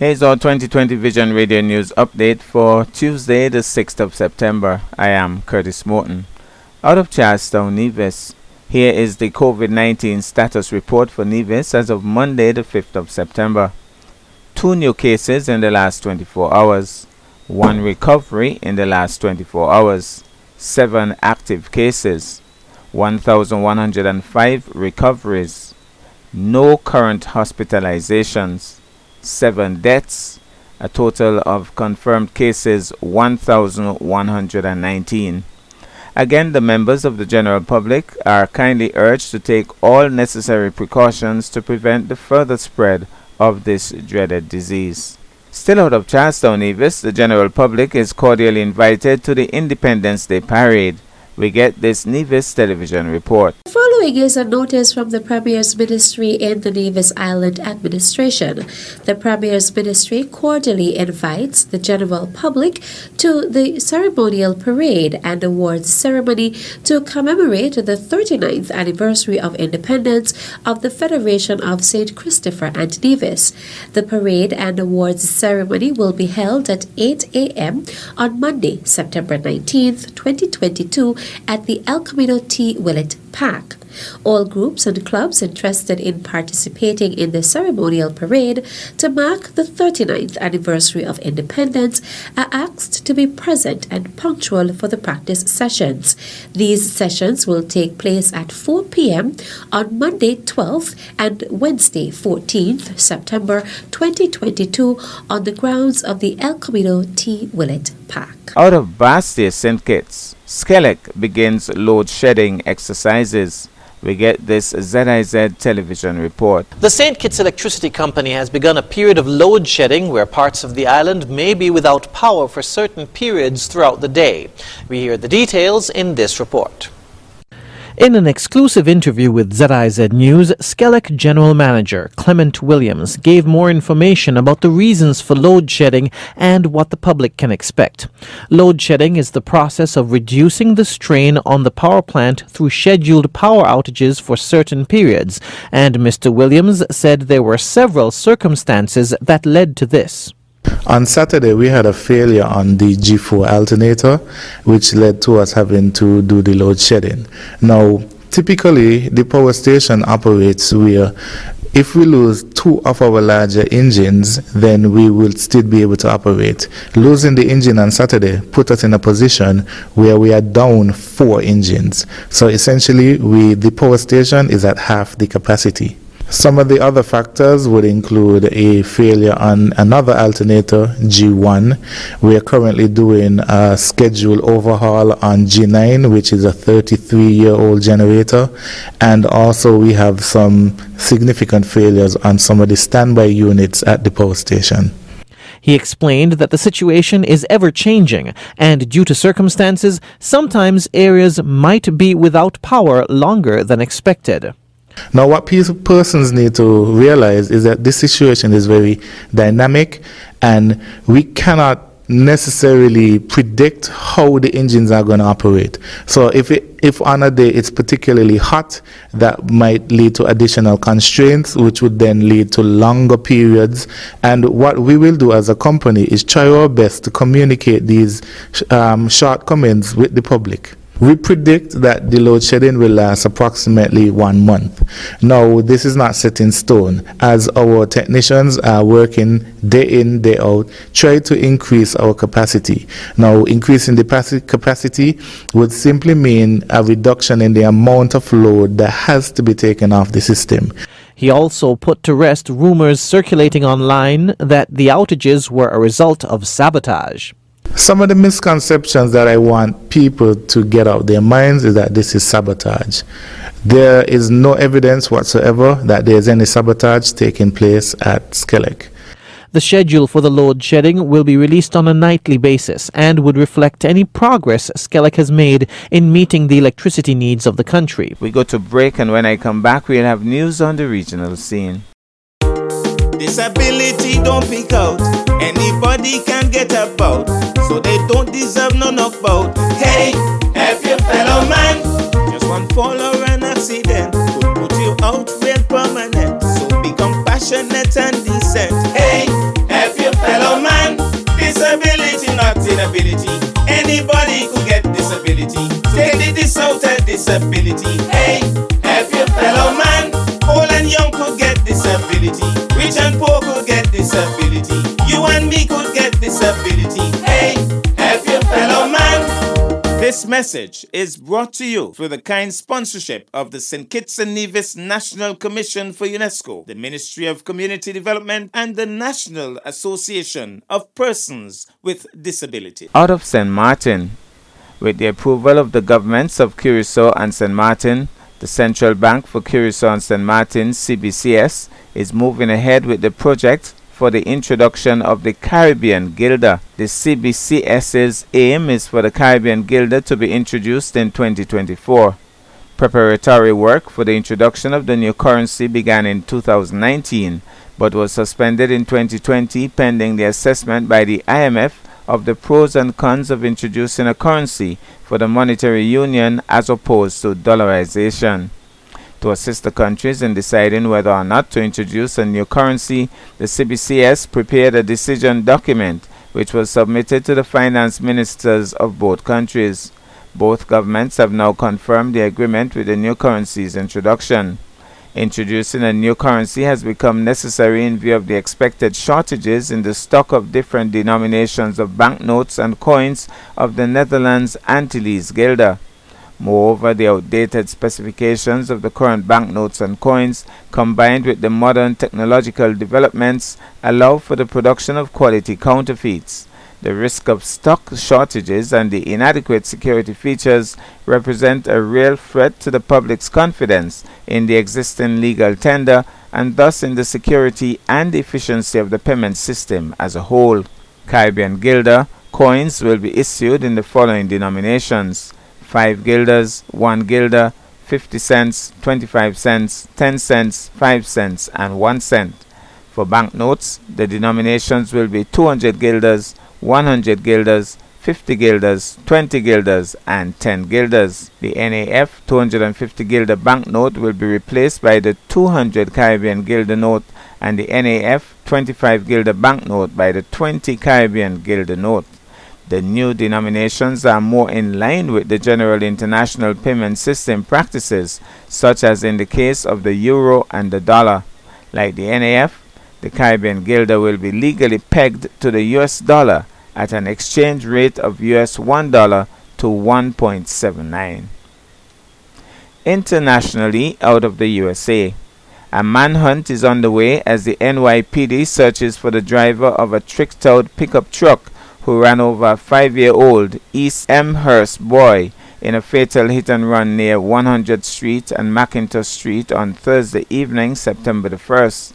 Here's our 2020 Vision Radio News update for Tuesday, the 6th of September. I am Curtis Morton. Out of Charlestown, Nevis. Here is the COVID 19 status report for Nevis as of Monday, the 5th of September. Two new cases in the last 24 hours, one recovery in the last 24 hours, seven active cases, 1,105 recoveries, no current hospitalizations, seven deaths, a total of confirmed cases 1,119. Again, the members of the general public are kindly urged to take all necessary precautions to prevent the further spread of this dreaded disease. Still out of Charlestown, Nevis, the general public is cordially invited to the Independence Day Parade. We get this Nevis television report. The following is a notice from the Premier's Ministry in the Nevis Island Administration. The Premier's Ministry cordially invites the general public to the ceremonial parade and awards ceremony to commemorate the 39th anniversary of independence of the Federation of St. Christopher and Nevis. The parade and awards ceremony will be held at 8 a.m. on Monday, September 19th, 2022 at the Elquemedo T. Willett Park. All groups and clubs interested in participating in the ceremonial parade to mark the 39th anniversary of independence are asked to be present and punctual for the practice sessions. These sessions will take place at 4 p.m. on Monday 12th and Wednesday 14th September 2022 on the grounds of the Elquemedo T. Willett Park. Out of Basseterre St. Kitts, Skelec begins load shedding exercises. We get this ZIZ television report. The St. Kitts Electricity Company has begun a period of load shedding where parts of the island may be without power for certain periods throughout the day. We hear the details in this report. In an exclusive interview with ZIZ News, Skelec General Manager Clement Williams gave more information about the reasons for load shedding and what the public can expect. Load shedding is the process of reducing the strain on the power plant through scheduled power outages for certain periods, and Mr. Williams said there were several circumstances that led to this. On Saturday, we had a failure on the G4 alternator, which led to us having to do the load shedding. Now, typically, the power station operates where if we lose two of our larger engines, then we will still be able to operate. Losing the engine on Saturday put us in a position where we are down four engines. So essentially, we the power station is at half the capacity. Some of the other factors would include a failure on another alternator, G1. We are currently doing a scheduled overhaul on G9, which is a 33 year old generator. And also, we have some significant failures on some of the standby units at the power station. He explained that the situation is ever changing, and due to circumstances, sometimes areas might be without power longer than expected. Now, what persons need to realize is that this situation is very dynamic, and we cannot necessarily predict how the engines are going to operate. So, if it, if on a day it's particularly hot, that might lead to additional constraints, which would then lead to longer periods. And what we will do as a company is try our best to communicate these um, shortcomings with the public. We predict that the load shedding will last approximately one month. Now, this is not set in stone, as our technicians are working day in, day out, try to increase our capacity. Now, increasing the capacity would simply mean a reduction in the amount of load that has to be taken off the system. He also put to rest rumors circulating online that the outages were a result of sabotage. Some of the misconceptions that I want people to get out of their minds is that this is sabotage. There is no evidence whatsoever that there is any sabotage taking place at Skelec. The schedule for the load shedding will be released on a nightly basis and would reflect any progress Skelec has made in meeting the electricity needs of the country. We go to break, and when I come back, we'll have news on the regional scene. Disability don't pick out. Anybody can get about. So they don't deserve no knockout. Hey, help your fellow man. Just one fall or an accident could put you out real permanent. So be compassionate and decent. Hey, help your fellow man. Disability, not inability. Anybody could get disability. Take the dis out disability. Hey. Message is brought to you through the kind sponsorship of the St. Kitts and Nevis National Commission for UNESCO, the Ministry of Community Development, and the National Association of Persons with Disability. Out of St. Martin, with the approval of the governments of Curacao and St. Martin, the Central Bank for Curacao and St. Martin, CBCS, is moving ahead with the project for the introduction of the Caribbean Guilder. The CBCS's aim is for the Caribbean Guilder to be introduced in 2024. Preparatory work for the introduction of the new currency began in 2019 but was suspended in 2020 pending the assessment by the IMF of the pros and cons of introducing a currency for the monetary union as opposed to dollarization. To assist the countries in deciding whether or not to introduce a new currency, the CBCS prepared a decision document which was submitted to the finance ministers of both countries. Both governments have now confirmed the agreement with the new currency's introduction. Introducing a new currency has become necessary in view of the expected shortages in the stock of different denominations of banknotes and coins of the Netherlands Antilles Guilder. Moreover, the outdated specifications of the current banknotes and coins, combined with the modern technological developments, allow for the production of quality counterfeits. The risk of stock shortages and the inadequate security features represent a real threat to the public's confidence in the existing legal tender and thus in the security and efficiency of the payment system as a whole. Caribbean Guilder coins will be issued in the following denominations 5 guilders, 1 guilder, 50 cents, 25 cents, 10 cents, 5 cents, and 1 cent. For banknotes, the denominations will be 200 guilders, 100 guilders, 50 guilders, 20 guilders, and 10 guilders. The NAF 250 guilder banknote will be replaced by the 200 Caribbean guilder note and the NAF 25 guilder banknote by the 20 Caribbean guilder note. The new denominations are more in line with the general international payment system practices, such as in the case of the euro and the dollar. Like the NAF, the Caribbean guilder will be legally pegged to the US dollar at an exchange rate of US $1 to 1.79. Internationally, out of the USA, a manhunt is underway as the NYPD searches for the driver of a tricked out pickup truck who ran over a five year old East Elmhurst boy in a fatal hit and run near 100th Street and McIntosh Street on Thursday evening, September the 1st.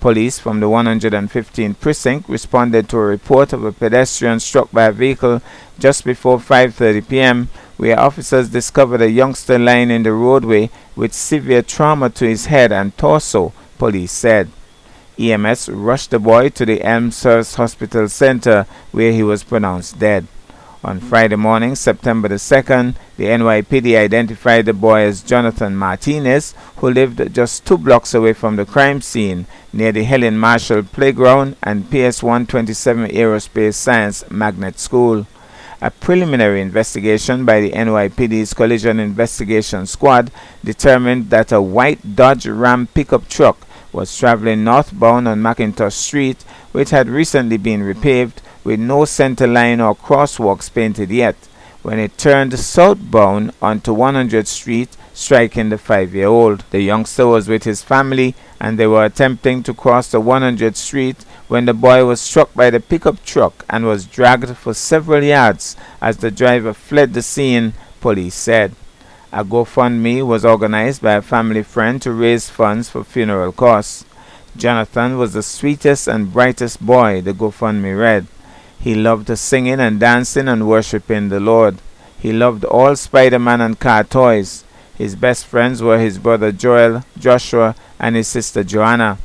Police from the 115th precinct responded to a report of a pedestrian struck by a vehicle just before 5:30 p.m. where officers discovered a youngster lying in the roadway with severe trauma to his head and torso, police said. EMS rushed the boy to the Elmhurst Hospital Center where he was pronounced dead. On Friday morning, September the 2nd, the NYPD identified the boy as Jonathan Martinez, who lived just two blocks away from the crime scene near the Helen Marshall Playground and PS 127 Aerospace Science Magnet School. A preliminary investigation by the NYPD's Collision Investigation Squad determined that a white Dodge Ram pickup truck was traveling northbound on McIntosh Street, which had recently been repaved with no center line or crosswalks painted yet, when it turned southbound onto 100th Street, striking the five year old. The youngster was with his family and they were attempting to cross the 100th Street when the boy was struck by the pickup truck and was dragged for several yards as the driver fled the scene, police said. A GoFundMe was organized by a family friend to raise funds for funeral costs. Jonathan was the sweetest and brightest boy, the GoFundMe read. He loved singing and dancing and worshiping the Lord. He loved all Spider Man and car toys. His best friends were his brother Joel, Joshua, and his sister Joanna.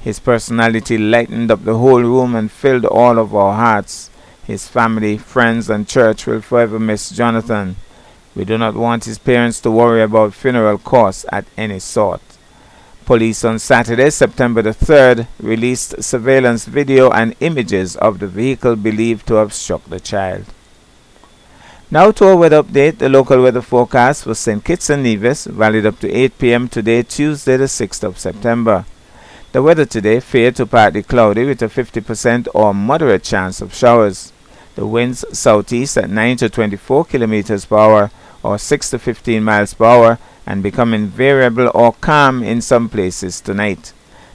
His personality lightened up the whole room and filled all of our hearts. His family, friends, and church will forever miss Jonathan. We do not want his parents to worry about funeral costs at any sort. Police on Saturday, September the 3rd, released surveillance video and images of the vehicle believed to have struck the child. Now to our weather update, the local weather forecast for St. Kitts and Nevis, valid up to 8 p.m. today, Tuesday, the 6th of September. The weather today fair to partly cloudy with a 50% or moderate chance of showers. The winds southeast at 9 to 24 kilometers per hour or 6 to 15 miles per hour and becoming variable or calm in some places tonight.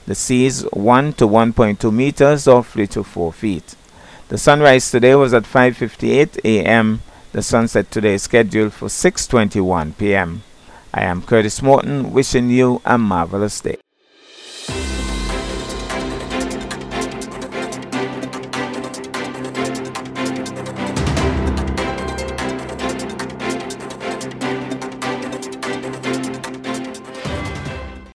The seas 1 to 1.2 meters or 3 to 4 feet. The sunrise today was at 5:58 a.m. The sunset today is scheduled for 6:21 p.m. I am Curtis Morton wishing you a marvelous day.